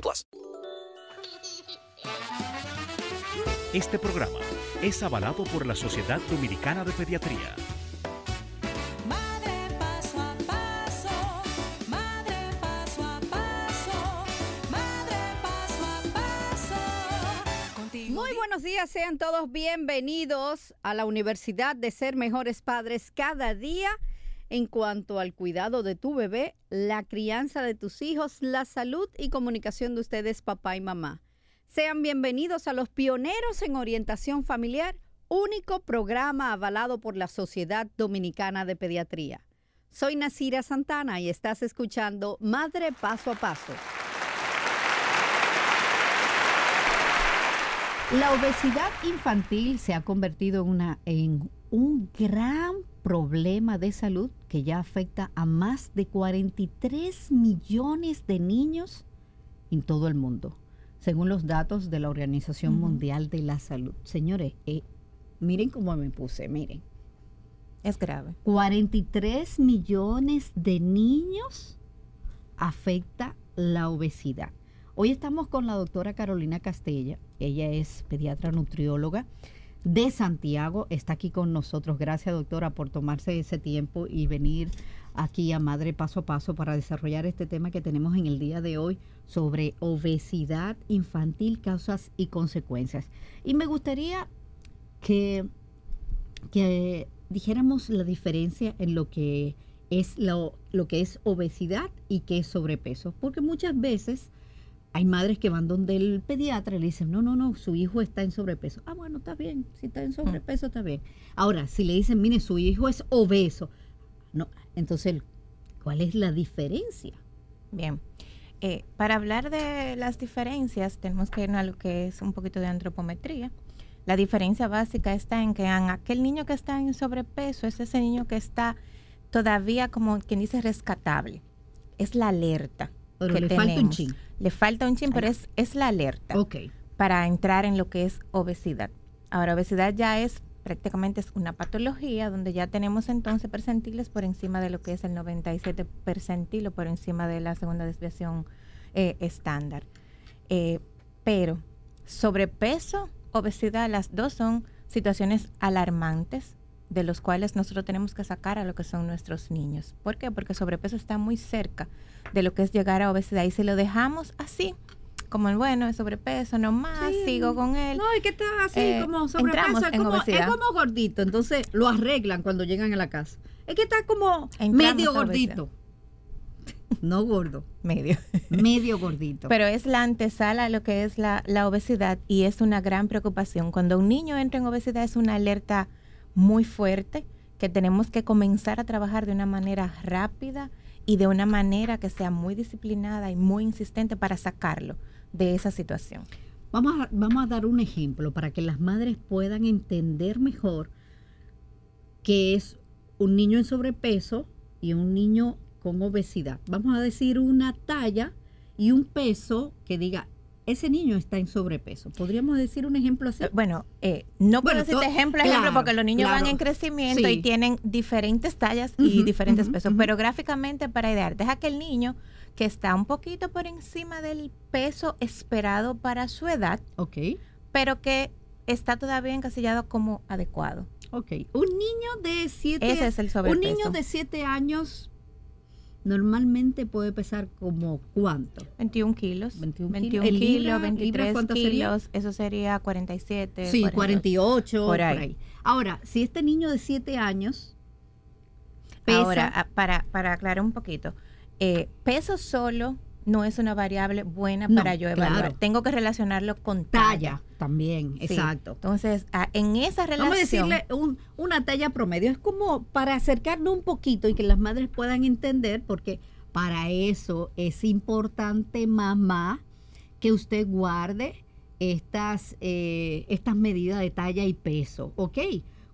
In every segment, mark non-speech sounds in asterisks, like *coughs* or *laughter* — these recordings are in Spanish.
plus. Este programa es avalado por la Sociedad Dominicana de Pediatría. Madre paso a paso, madre paso a paso, madre paso a paso. Contigo Muy buenos días, sean todos bienvenidos a la Universidad de Ser Mejores Padres cada día en cuanto al cuidado de tu bebé, la crianza de tus hijos, la salud y comunicación de ustedes, papá y mamá. Sean bienvenidos a los pioneros en orientación familiar, único programa avalado por la Sociedad Dominicana de Pediatría. Soy Nasira Santana y estás escuchando Madre Paso a Paso. La obesidad infantil se ha convertido en, una, un gran problema de salud que ya afecta a más de 43 millones de niños en todo el mundo, según los datos de la Organización Mundial de la Salud. Señores, eh, miren cómo me puse, miren. Es grave. 43 millones de niños afecta la obesidad. Hoy estamos con la doctora Carolina Castella. Ella es pediatra nutrióloga de Santiago. Está aquí con nosotros. Gracias, doctora, por tomarse ese tiempo y venir aquí a Madre Paso a Paso para desarrollar este tema que tenemos en el día de hoy sobre obesidad infantil, causas y consecuencias. Y me gustaría que, que dijéramos la diferencia en lo que es lo, lo que es obesidad y qué es sobrepeso. Porque muchas veces hay madres que van donde el pediatra y le dicen, no, no, no, su hijo está en sobrepeso. Ah, bueno, está bien, si está en sobrepeso, está bien. Ahora, si le dicen, mire, su hijo es obeso, no, entonces, ¿cuál es la diferencia? Bien. Eh, para hablar de las diferencias, tenemos que irnos a lo que es un poquito de antropometría. La diferencia básica está en que en aquel niño que está en sobrepeso es ese niño que está todavía, como quien dice, rescatable. Es la alerta. Pero que le falta un chin. Le falta un chin, pero es, es la alerta para entrar en lo que es obesidad. Ahora, obesidad ya es prácticamente es una patología donde ya tenemos entonces percentiles por encima de lo que es el 97 percentil o por encima de la segunda desviación eh, estándar. Eh, pero sobrepeso, obesidad, las dos son situaciones alarmantes de los cuales nosotros tenemos que sacar a lo que son nuestros niños. ¿Por qué? Porque sobrepeso está muy cerca de lo que es llegar a obesidad y si lo dejamos así, como el bueno, es sobrepeso, no más, Sí. sigo con él. No, y que está así Eh, como sobrepeso, es en como, obesidad. es como gordito, entonces lo arreglan cuando llegan a la casa. Es que está como Entramos medio gordito. No gordo, medio. medio gordito. Pero es la antesala a lo que es la, la obesidad y es una gran preocupación. Cuando un niño entra en obesidad es una alerta muy fuerte que tenemos que comenzar a trabajar de una manera rápida y de una manera que sea muy disciplinada y muy insistente para sacarlo de esa situación. Vamos a, vamos a dar un ejemplo para que las madres puedan entender mejor qué es un niño en sobrepeso y un niño con obesidad. Vamos a decir una talla y un peso que diga ese niño está en sobrepeso. ¿Podríamos decir un ejemplo así? Eh, Bueno, eh, no puedo Bueno, decirte ejemplo, claro, ejemplo, porque los niños van en crecimiento Sí. y tienen diferentes tallas y diferentes pesos. Pero gráficamente, para idear, deja que el niño que está un poquito por encima del peso esperado para su edad, Ok, pero que está todavía encasillado como adecuado. ok. Un niño de siete Ese es el Un sobrepeso. niño de 7 años normalmente puede pesar como cuánto? 21 kilos. 21 21, kilos. ¿En kilos, libra- libras 23 cuánto sería? kilos. Eso sería 47. Sí, 42. 48, por Por ahí. ahí. Ahora, si este niño de 7 años pesa, Ahora, ah, para, para aclarar un poquito, eh, peso solo no es una variable buena No, para yo evaluar. claro. Tengo que relacionarlo con talla. talla también, Sí. exacto. Entonces, en esa relación... Vamos a decirle un- una talla promedio. Es como para acercarnos un poquito y que las madres puedan entender, porque para eso es importante, mamá, que usted guarde estas, eh, estas medidas de talla y peso. ¿Ok?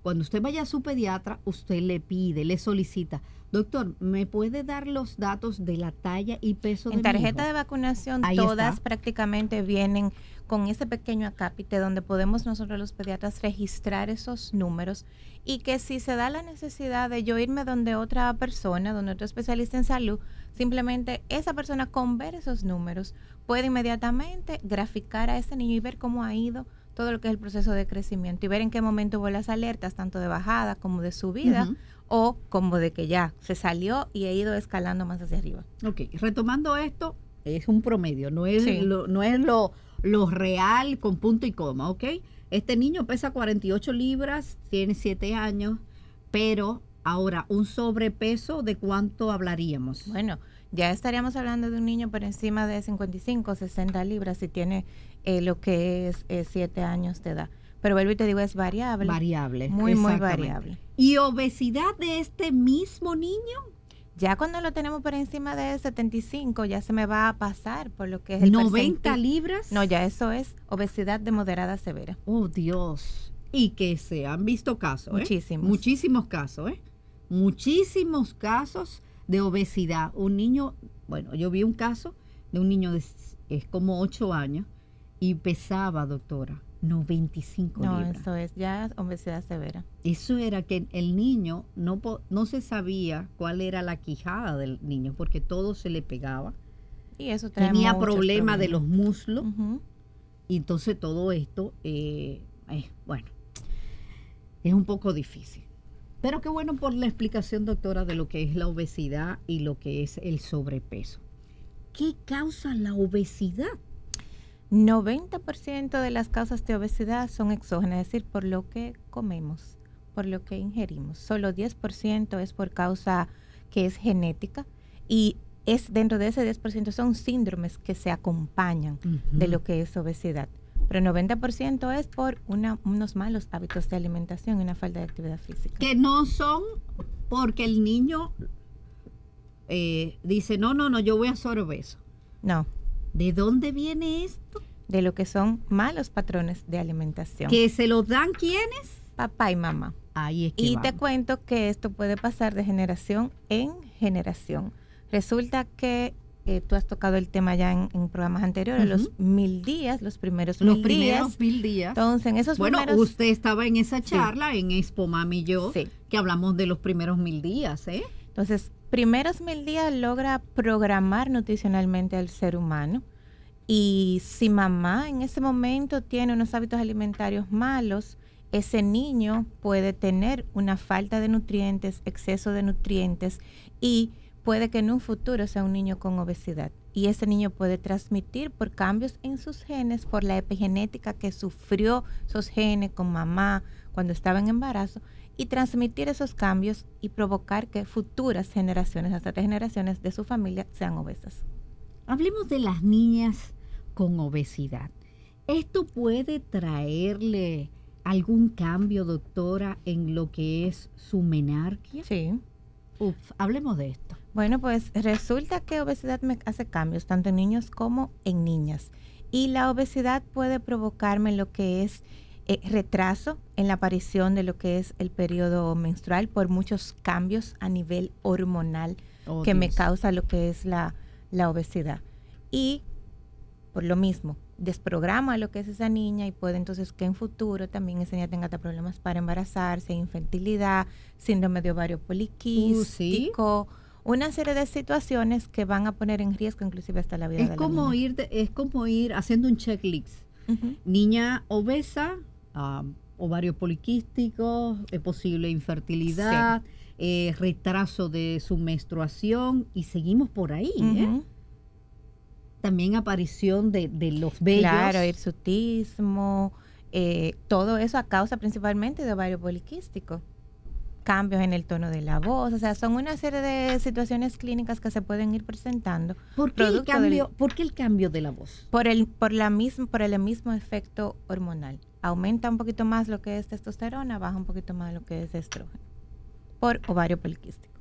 Cuando usted vaya a su pediatra, usted le pide, le solicita, doctor, ¿me puede dar los datos de la talla y peso de En mi tarjeta hijo?" de vacunación Ahí todas está. prácticamente vienen con ese pequeño acápite donde podemos nosotros los pediatras registrar esos números y que si se da la necesidad de yo irme donde otra persona, donde otro especialista en salud, simplemente esa persona con ver esos números puede inmediatamente graficar a ese niño y ver cómo ha ido todo lo que es el proceso de crecimiento y ver en qué momento hubo las alertas, tanto de bajada como de subida. O como de que ya se salió y ha ido escalando más hacia arriba. Ok, retomando esto, es un promedio, no es, Sí. lo, no es lo, lo real con punto y coma, ¿ok? Este niño pesa 48 libras, tiene 7 años, pero ahora un sobrepeso, ¿de cuánto hablaríamos? Bueno, ya estaríamos hablando de un niño por encima de 55, 60 libras si tiene eh, lo que es 7 años de edad. Pero vuelvo y te digo, es variable. variable. Muy, muy variable. ¿Y obesidad de este mismo niño? Ya cuando lo tenemos por encima de 75, ya se me va a pasar por lo que es el 90 percentil- libras. No, ya eso es obesidad de moderada a severa. Oh, Dios. Y que se han visto casos, ¿eh? Muchísimos. Muchísimos casos, ¿eh? Muchísimos casos de obesidad. Un niño, bueno, yo vi un caso de un niño de es como 8 años y pesaba, doctora, 95 No, libras. eso es ya obesidad severa. Eso era que el niño no, no se sabía cuál era la quijada del niño porque todo se le pegaba. Y eso Tenía muchos problema de los problemas. muslos. Y entonces todo esto, eh, eh, bueno, es un poco difícil. Pero qué bueno por la explicación, doctora, de lo que es la obesidad y lo que es el sobrepeso. ¿Qué causa la obesidad? 90% de las causas de obesidad son exógenas, es decir, por lo que comemos, por lo que ingerimos. Solo 10% es por causa que es genética y es dentro de ese 10% son síndromes que se acompañan de lo que es obesidad. Pero 90% es por una- unos malos hábitos de alimentación y una falta de actividad física. Que no son porque el niño eh, dice, no, no, no, yo voy a ser obeso. No, ¿De dónde viene esto? de lo que son malos patrones de alimentación. ¿Que se lo dan quiénes? Papá y mamá. Ahí es que Y te cuento que esto puede pasar de generación en generación. Resulta que eh, tú has tocado el tema ya en, en programas anteriores, los mil días, los primeros los mil primeros días. mil días. Entonces, en esos Bueno, primeros... usted estaba en esa charla en Expo Mami y yo, Sí. que hablamos de los primeros mil días, ¿eh? Entonces, primeros mil días logra programar nutricionalmente al ser humano. Y si mamá en ese momento tiene unos hábitos alimentarios malos, ese niño puede tener una falta de nutrientes, exceso de nutrientes y puede que en un futuro sea un niño con obesidad. Y ese niño puede transmitir por cambios en sus genes, por la epigenética que sufrió esos genes con mamá cuando estaba en embarazo, y transmitir esos cambios y provocar que futuras generaciones, hasta tres generaciones de su familia, sean obesas. Hablemos de las niñas con obesidad. ¿Esto puede traerle algún cambio, doctora, en lo que es su menarquia? Sí. Uf, hablemos de esto. Bueno, pues resulta que obesidad me hace cambios tanto en niños como en niñas. Y la obesidad puede provocarme lo que es eh, retraso en la aparición de lo que es el periodo menstrual por muchos cambios a nivel hormonal Oh, que me causa lo que es la, la obesidad. Y por lo mismo, desprograma lo que es esa niña y puede entonces que en futuro también esa niña tenga problemas para embarazarse, infertilidad, síndrome de ovario poliquístico, una serie de situaciones que van a poner en riesgo inclusive hasta la vida Es de la como niña. ir, de- es como ir haciendo un checklist. Niña obesa, ah, ovario poliquístico, es posible infertilidad, eh, retraso de su menstruación y seguimos por ahí. ¿eh? También aparición de, de los vellos. Claro, hirsutismo, eh, todo eso a causa principalmente de ovario poliquístico. Cambios en el tono de la voz, o sea, son una serie de situaciones clínicas que se pueden ir presentando ¿Por qué, el del- cambio, ¿Por qué el cambio de la voz? por el, por la misma, por el mismo efecto hormonal. Aumenta un poquito más lo que es testosterona, baja un poquito más lo que es estrógeno. Por ovario poliquístico.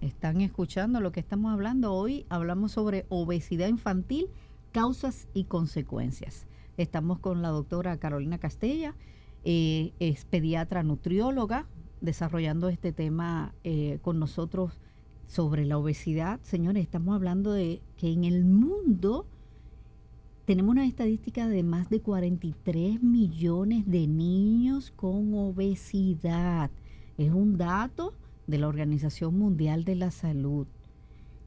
Están escuchando lo que estamos hablando hoy. Hablamos sobre obesidad infantil, causas y consecuencias. Estamos con la doctora Carolina Castella, eh, es pediatra nutrióloga, desarrollando este tema eh, con nosotros sobre la obesidad. Señores, estamos hablando de que en el mundo tenemos una estadística de más de 43 millones de niños con obesidad. Es un dato de la Organización Mundial de la Salud.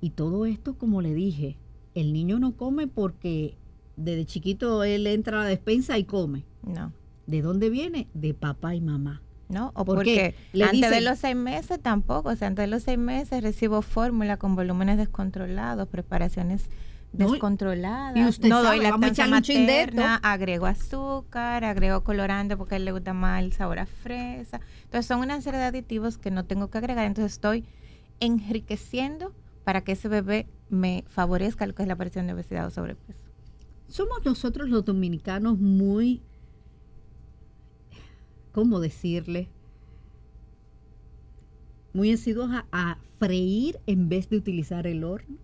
Y todo esto, como le dije, el niño no come porque desde chiquito él entra a la despensa y come. No. ¿De dónde viene? De papá y mamá. ¿no? O ¿Por qué? porque Le antes de los seis meses tampoco, o sea, antes de los seis meses recibo fórmula con volúmenes descontrolados, preparaciones No, y- usted no sabe, doy lactancia materna, agrego azúcar, agrego colorante porque a él le gusta más el sabor a fresa. Entonces son una serie de aditivos que no tengo que agregar, entonces estoy enriqueciendo para que ese bebé me favorezca lo que es la aparición de obesidad o sobrepeso. Somos nosotros los dominicanos muy, ¿cómo decirle? Muy asiduos a, a freír en vez de utilizar el horno.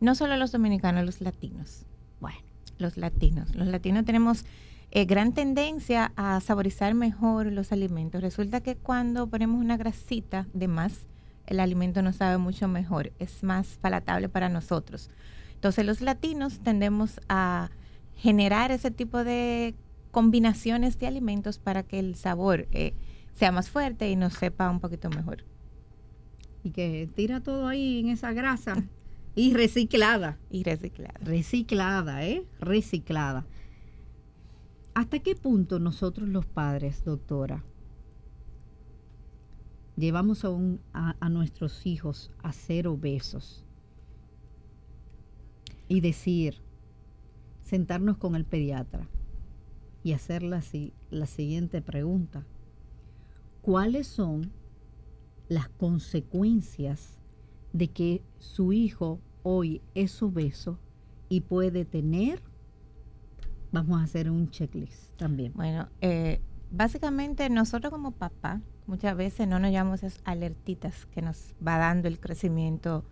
No solo los dominicanos, los latinos. Bueno, los latinos. Los latinos tenemos eh, gran tendencia a saborizar mejor los alimentos. Resulta que cuando ponemos una grasita de más, el alimento nos sabe mucho mejor, es más palatable para nosotros. Entonces los latinos tendemos a generar ese tipo de combinaciones de alimentos para que el sabor eh, sea más fuerte y nos sepa un poquito mejor. y que tira todo ahí en esa grasa y reciclada. Y reciclar. Reciclada, ¿eh? Reciclada. ¿Hasta qué punto nosotros los padres, doctora, llevamos a, un- a- a nuestros hijos a ser obesos? Y decir, sentarnos con el pediatra y hacer la, la siguiente pregunta. ¿Cuáles son las consecuencias de que su hijo hoy es obeso y puede tener, vamos a hacer un checklist también. Bueno, eh, básicamente nosotros como papá muchas veces no nos llamamos esas alertitas que nos va dando el crecimiento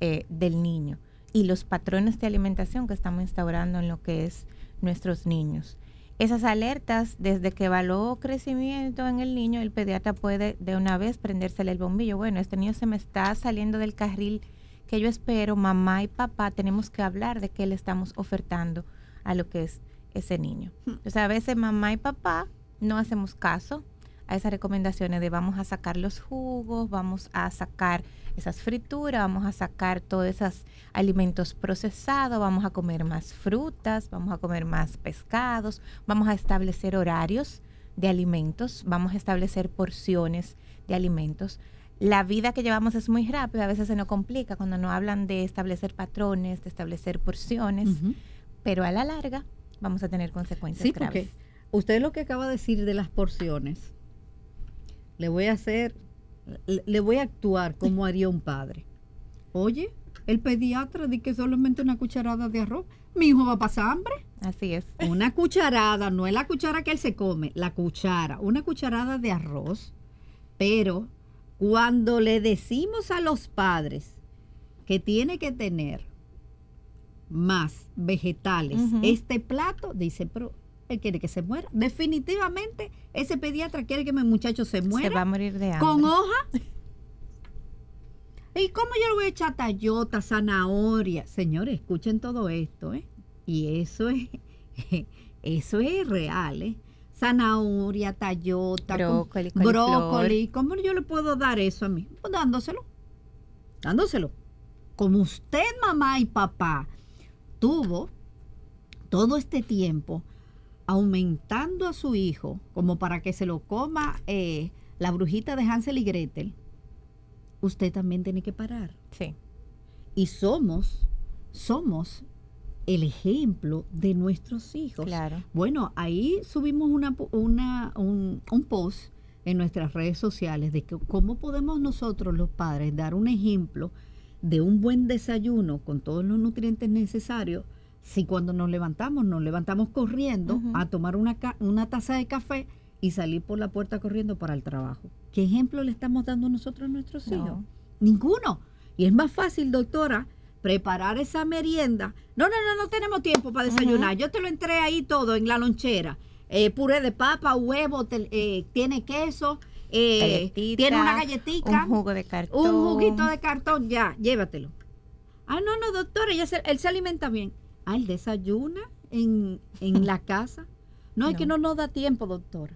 eh, del niño y los patrones de alimentación que estamos instaurando en lo que es nuestros niños. Esas alertas, desde que evaluó crecimiento en el niño, el pediatra puede de una vez prendérsele el bombillo. Bueno, este niño se me está saliendo del carril que yo espero, mamá y papá tenemos que hablar de qué le estamos ofertando a lo que es ese niño. O sea, a veces mamá y papá no hacemos caso a esas recomendaciones de vamos a sacar los jugos, vamos a sacar esas frituras, vamos a sacar todos esos alimentos procesados, vamos a comer más frutas, vamos a comer más pescados, vamos a establecer horarios de alimentos, vamos a establecer porciones de alimentos. La vida que llevamos es muy rápida, a veces se nos complica cuando nos hablan de establecer patrones, de establecer porciones, pero a la larga vamos a tener consecuencias Sí, graves. porque usted lo que acaba de decir de las porciones, le voy a hacer, le, voy a actuar como haría un padre. Oye, el pediatra dice que solamente una cucharada de arroz. Mi hijo va a pasar hambre. Así es. Una cucharada, no es la cuchara que él se come, la cuchara, una cucharada de arroz. Pero cuando le decimos a los padres que tiene que tener más vegetales este plato, dice, pero él quiere que se muera. Definitivamente ese pediatra quiere que mi muchacho se muera Se va a morir de hambre. con hoja. *laughs* ¿Y cómo yo le voy a echar tallota, zanahoria? Señores, escuchen todo esto, ¿eh? Y eso es *laughs* Eso es real, ¿eh? Zanahoria, tallota, con- Brócoli, coliflor. brócoli. ¿Cómo yo le puedo dar eso a mí? Pues dándoselo. Dándoselo. Como usted, mamá y papá, tuvo todo este tiempo aumentando a su hijo como para que se lo coma eh, la brujita de Hansel y Gretel, usted también tiene que parar. Sí. Y somos, somos el ejemplo de nuestros hijos. Claro. Bueno, ahí subimos una, un, un post en nuestras redes sociales de que cómo podemos nosotros los padres dar un ejemplo de un buen desayuno con todos los nutrientes necesarios si cuando nos levantamos nos levantamos corriendo a tomar una, una taza de café y salir por la puerta corriendo para el trabajo. ¿Qué ejemplo le estamos dando nosotros a nuestros No. hijos? Ninguno. Y es más fácil, doctora, preparar esa merienda. No, no, no, no tenemos tiempo para desayunar. Yo te lo entré ahí todo en la lonchera. Eh, puré de papa, huevo, te- eh, tiene queso, eh, tiene una galletita, Un jugo de cartón. un juguito de cartón, ya, llévatelo. Ah, no, no, doctora, ella se- él se alimenta bien. Ah, él desayuna en, en la *laughs* casa. No, es que no No. nos da tiempo, doctora.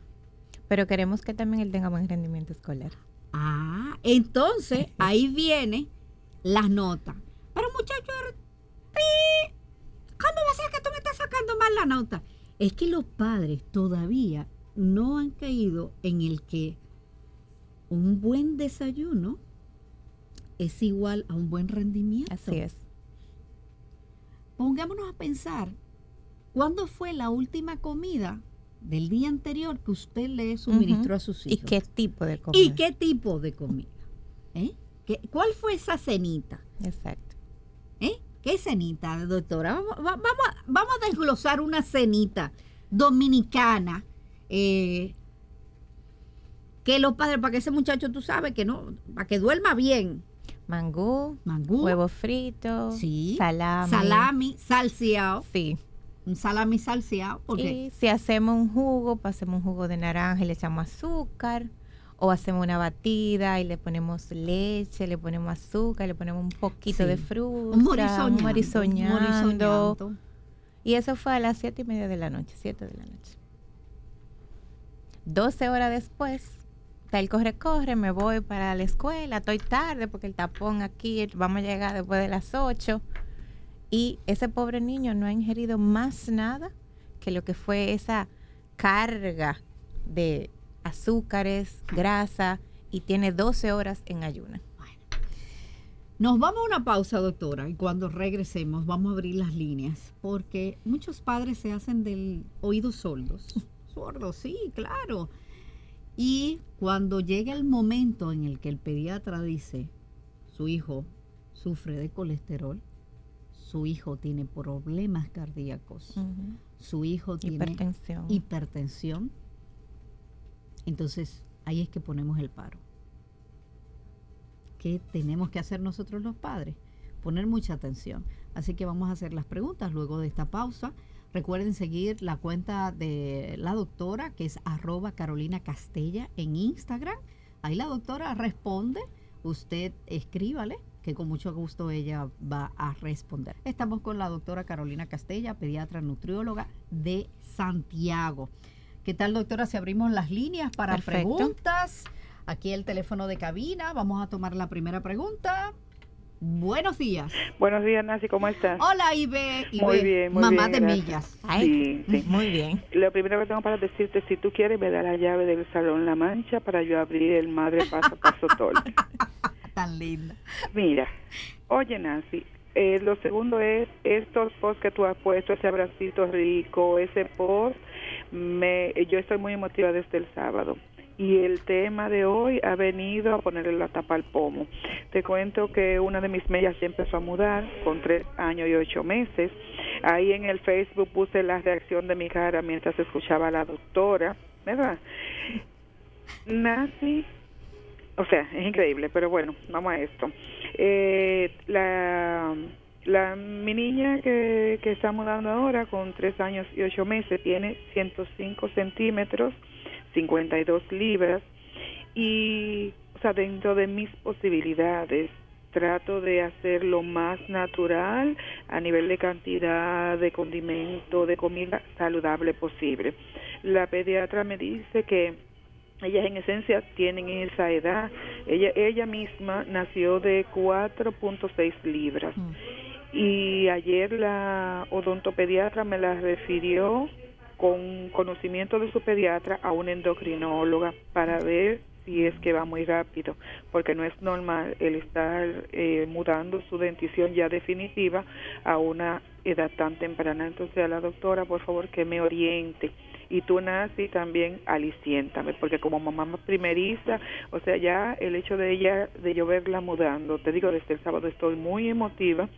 Pero queremos que también él tenga buen rendimiento escolar. Ah, entonces *laughs* ahí viene las notas. Pero muchacho, ¿cómo va a ser que tú me estás sacando mal la nota? Es que los padres todavía no han caído en el que un buen desayuno es igual a un buen rendimiento. Así es. Pongámonos a pensar, ¿cuándo fue la última comida del día anterior que usted le suministró a sus ¿Y hijos? qué tipo de comida? ¿Y qué tipo de comida? ¿Eh? ¿Qué- ¿Cuál fue esa cenita? Exacto. ¿Eh? ¿Qué cenita, doctora? Vamos, va- vamos, a- vamos a desglosar una cenita dominicana. eh, que los padres, para que ese muchacho, tú sabes, que no, para que duerma bien. Mangú, Mangú, huevo frito, Sí. salami. salami, salseado, Sí. un salami salseado, porque Y si hacemos un jugo, hacemos un jugo de naranja y le echamos azúcar. O hacemos una batida y le ponemos leche, le ponemos azúcar, le ponemos un poquito de fruta. un morisoñando, morisoñando. morisoñando. Y eso fue a las siete y media de la noche, siete de la noche. 12 horas después, está el corre-corre, me voy para la escuela, estoy tarde porque el tapón aquí, vamos a llegar después de las 8. Y ese pobre niño no ha ingerido más nada que lo que fue esa carga de azúcares, grasa, y tiene 12 horas en ayuna. Nos vamos a una pausa, doctora, y cuando regresemos vamos a abrir las líneas, porque muchos padres se hacen del oído sordos. *laughs* Sordos, sí, claro. Y cuando llega el momento en el que el pediatra dice, su hijo sufre de colesterol, su hijo tiene problemas cardíacos, su hijo tiene Hipertensión. hipertensión, entonces ahí es que ponemos el paro. ¿Qué tenemos que hacer nosotros los padres? Poner mucha atención. Así que vamos a hacer las preguntas luego de esta pausa. Recuerden seguir la cuenta de la doctora, que es arroba Carolina Castella en Instagram. Ahí la doctora responde. Usted escríbale, que con mucho gusto ella va a responder. Estamos con la doctora Carolina Castella, pediatra nutrióloga de Santiago. ¿Qué tal, doctora? Si abrimos las líneas para Perfecto. preguntas. Aquí el teléfono de cabina. Vamos a tomar la primera pregunta. Buenos días. Buenos días, Nancy, ¿cómo estás? Hola, Ibe. Ibe, Muy bien, muy mamá bien, de gracias. millas. Ay, Sí, *laughs* sí. muy bien. Lo primero que tengo para decirte, si tú quieres, me da la llave del Salón La Mancha para yo abrir el Madre Paso Paso Tol. *laughs* Tan linda. Mira, oye, Nancy, eh, lo segundo es estos posts que tú has puesto, ese abracito rico, ese post, me, yo estoy muy emotiva desde el sábado. Y el tema de hoy ha venido a ponerle la tapa al pomo. Te cuento que una de mis mellas ya empezó a mudar con tres años y ocho meses. Ahí en el Facebook puse la reacción de mi cara mientras escuchaba a la doctora, ¿verdad? Nancy, o sea, es increíble, pero bueno, vamos a esto. Eh, la, la, mi niña que, que está mudando ahora con tres años y ocho meses tiene 105 centímetros, 52 libras y, o sea, dentro de mis posibilidades, trato de hacer lo más natural a nivel de cantidad de condimento, de comida saludable posible. La pediatra me dice que ellas en esencia tienen esa edad. Ella, ella misma nació de 4.6 libras. Y ayer la odontopediatra me la refirió con conocimiento de su pediatra a una endocrinóloga para ver si es que va muy rápido, porque no es normal el estar eh, mudando su dentición ya definitiva a una edad tan temprana. Entonces a la doctora, por favor, que me oriente. Y tú, Nancy, también aliciéntame, porque como mamá primeriza, o sea, ya el hecho de ella, de yo verla mudando, te digo, desde el sábado estoy muy emotiva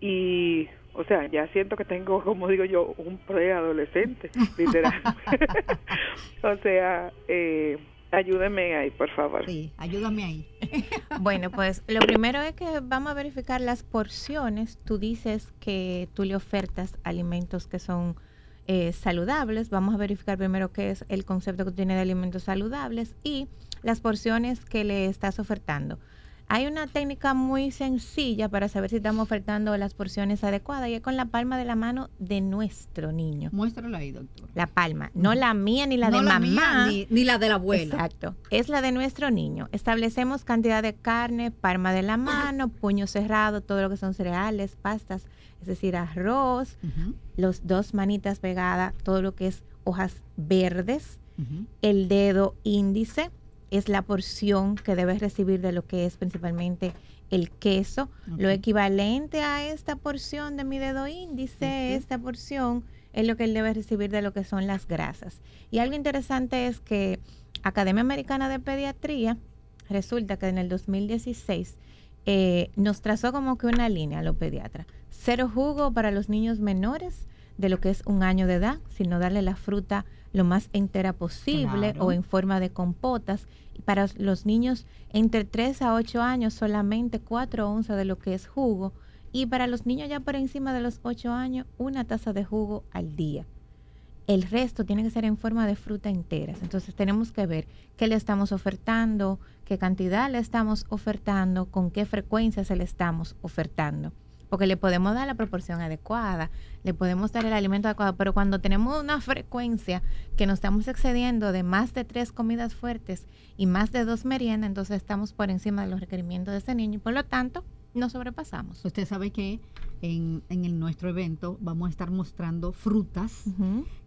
y o sea, ya siento que tengo, como digo yo, un preadolescente, *laughs* literal. *laughs* o sea, eh, ayúdeme ahí, por favor. Sí, ayúdame ahí. *laughs* Bueno, pues lo primero es que vamos a verificar las porciones. Tú dices que tú le ofertas alimentos que son eh, saludables. Vamos a verificar primero qué es el concepto que tiene de alimentos saludables y las porciones que le estás ofertando. Hay una técnica muy sencilla para saber si estamos ofertando las porciones adecuadas y es con la palma de la mano de nuestro niño. Muéstralo ahí, doctor. La palma, no la mía ni la no de la mamá. mía, ni, ni la de la abuela. Exacto. Es la de nuestro niño. Establecemos cantidad de carne, palma de la mano, *coughs* puño cerrado, todo lo que son cereales, pastas, es decir, arroz, Ujú, los dos manitas pegadas, todo lo que es hojas verdes, el dedo índice es la porción que debes recibir de lo que es principalmente el queso. Lo equivalente a esta porción de mi dedo índice, esta porción es lo que él debe recibir de lo que son las grasas. Y algo interesante es que Academia Americana de Pediatría resulta que en el 2016 eh, nos trazó como que una línea a los pediatras. Cero jugo para los niños menores de lo que es un año de edad, sino darle la fruta lo más entera posible Claro. o en forma de compotas. Y para los niños entre 3 a 8 años solamente 4 onzas de lo que es jugo. Y para los niños ya por encima de los 8 años, una taza de jugo al día. El resto tiene que ser en forma de fruta enteras. Entonces tenemos que ver qué le estamos ofertando, qué cantidad le estamos ofertando, con qué frecuencia se le estamos ofertando. Porque le podemos dar la proporción adecuada, le podemos dar el alimento adecuado, pero cuando tenemos una frecuencia que nos estamos excediendo de más de tres comidas fuertes y más de dos meriendas, entonces estamos por encima de los requerimientos de ese niño y por lo tanto nos sobrepasamos. Usted sabe que en, en el- nuestro evento vamos a estar mostrando frutas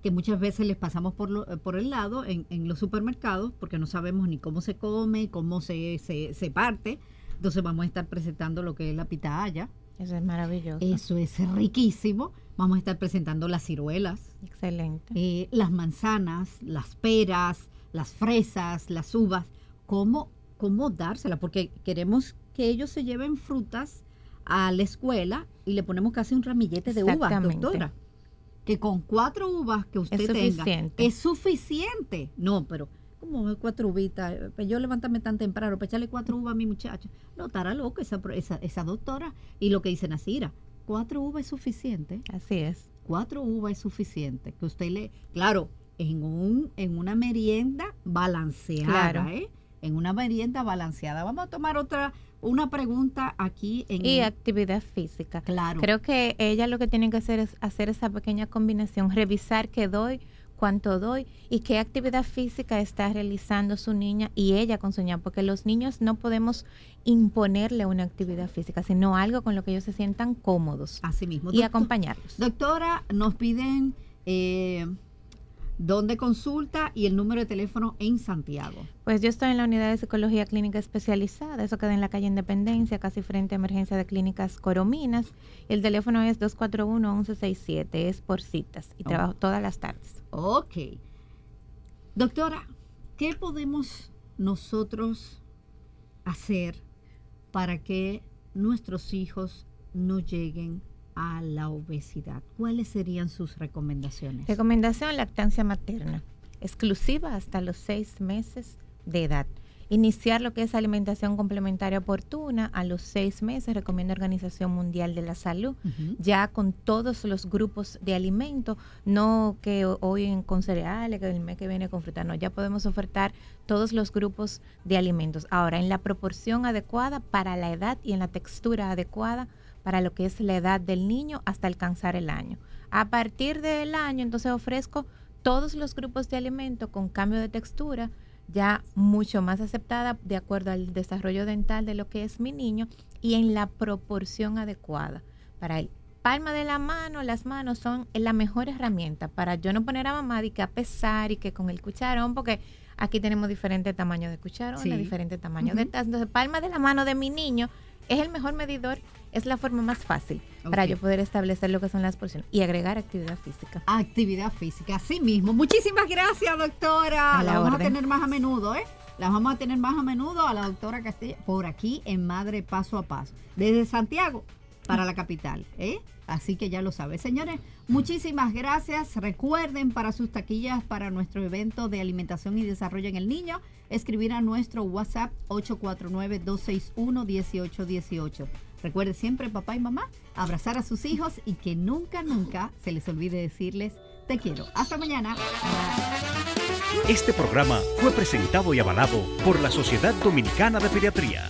que muchas veces les pasamos por, lo- por el lado en, en los supermercados porque no sabemos ni cómo se come, cómo se, se, se parte. Entonces vamos a estar presentando lo que es la pitaya. Eso es maravilloso. Eso es riquísimo. Vamos a estar presentando las ciruelas, Excelente. eh, las manzanas, las peras, las fresas, las uvas. ¿Cómo, cómo dárselas? Porque queremos que ellos se lleven frutas a la escuela y le ponemos casi un ramillete de uvas, doctora. Que con cuatro uvas que usted Es tenga suficiente. es suficiente. No, pero como cuatro uvitas, pues yo levantarme tan temprano para echarle cuatro uvas a mi muchacho. No, estará loca esa, esa, esa doctora. Y lo que dice Nasira, cuatro uvas es suficiente Así es. cuatro uvas es suficiente. Que usted le, claro, en un, en una merienda balanceada, Claro. ¿eh? En una merienda balanceada. Vamos a tomar otra, una pregunta aquí en Y el- actividad física. claro. Creo que ella lo que tiene que hacer es hacer esa pequeña combinación, revisar qué doy, cuánto doy y qué actividad física está realizando su niña y ella con su niña, porque los niños no podemos imponerle una actividad física, sino algo con lo que ellos se sientan cómodos Así mismo. y Doctor- acompañarlos. Doctora, nos piden eh, dónde consulta y el número de teléfono en Santiago. Pues yo estoy en la unidad de psicología clínica especializada, eso queda en la calle Independencia, casi frente a emergencia de clínicas Corominas. El teléfono es 241-1167, es por citas y Oh. trabajo todas las tardes. Ok. Doctora, ¿qué podemos nosotros hacer para que nuestros hijos no lleguen a la obesidad? ¿Cuáles serían sus recomendaciones? Recomendación, lactancia materna, exclusiva hasta los seis meses de edad. Iniciar lo que es alimentación complementaria oportuna a los seis meses, recomienda Organización Mundial de la Salud, ya con todos los grupos de alimentos, no que ho- hoy en- con cereales, que el mes que viene con fruta, no, ya podemos ofertar todos los grupos de alimentos. Ahora, en la proporción adecuada para la edad y en la textura adecuada para lo que es la edad del niño hasta alcanzar el año. A partir del año, entonces ofrezco todos los grupos de alimentos con cambio de textura, ya mucho más aceptada de acuerdo al desarrollo dental de lo que es mi niño y en la proporción adecuada para él. Palma de la mano, las manos son la mejor herramienta para yo no poner a mamá y que a pesar y que con el cucharón, porque aquí tenemos diferentes tamaños de cucharón, Sí. diferentes tamaños de Ujú. taza. Entonces, palma de la mano de mi niño es el mejor medidor, es la forma más fácil para yo poder establecer lo que son las porciones y agregar actividad física. Actividad física, así mismo. Muchísimas gracias, doctora. A la la vamos a tener más a menudo, ¿eh? La vamos a tener más a menudo a la doctora Castilla por aquí en Madre Paso a Paso. Desde Santiago para la capital, ¿eh? Así que ya lo sabe. Señores, muchísimas gracias. Recuerden para sus taquillas para nuestro evento de alimentación y desarrollo en el niño, escribir a nuestro WhatsApp 849-261-1818. Recuerde siempre, papá y mamá, abrazar a sus hijos y que nunca, nunca se les olvide decirles te quiero. Hasta mañana. Este programa fue presentado y avalado por la Sociedad Dominicana de Pediatría.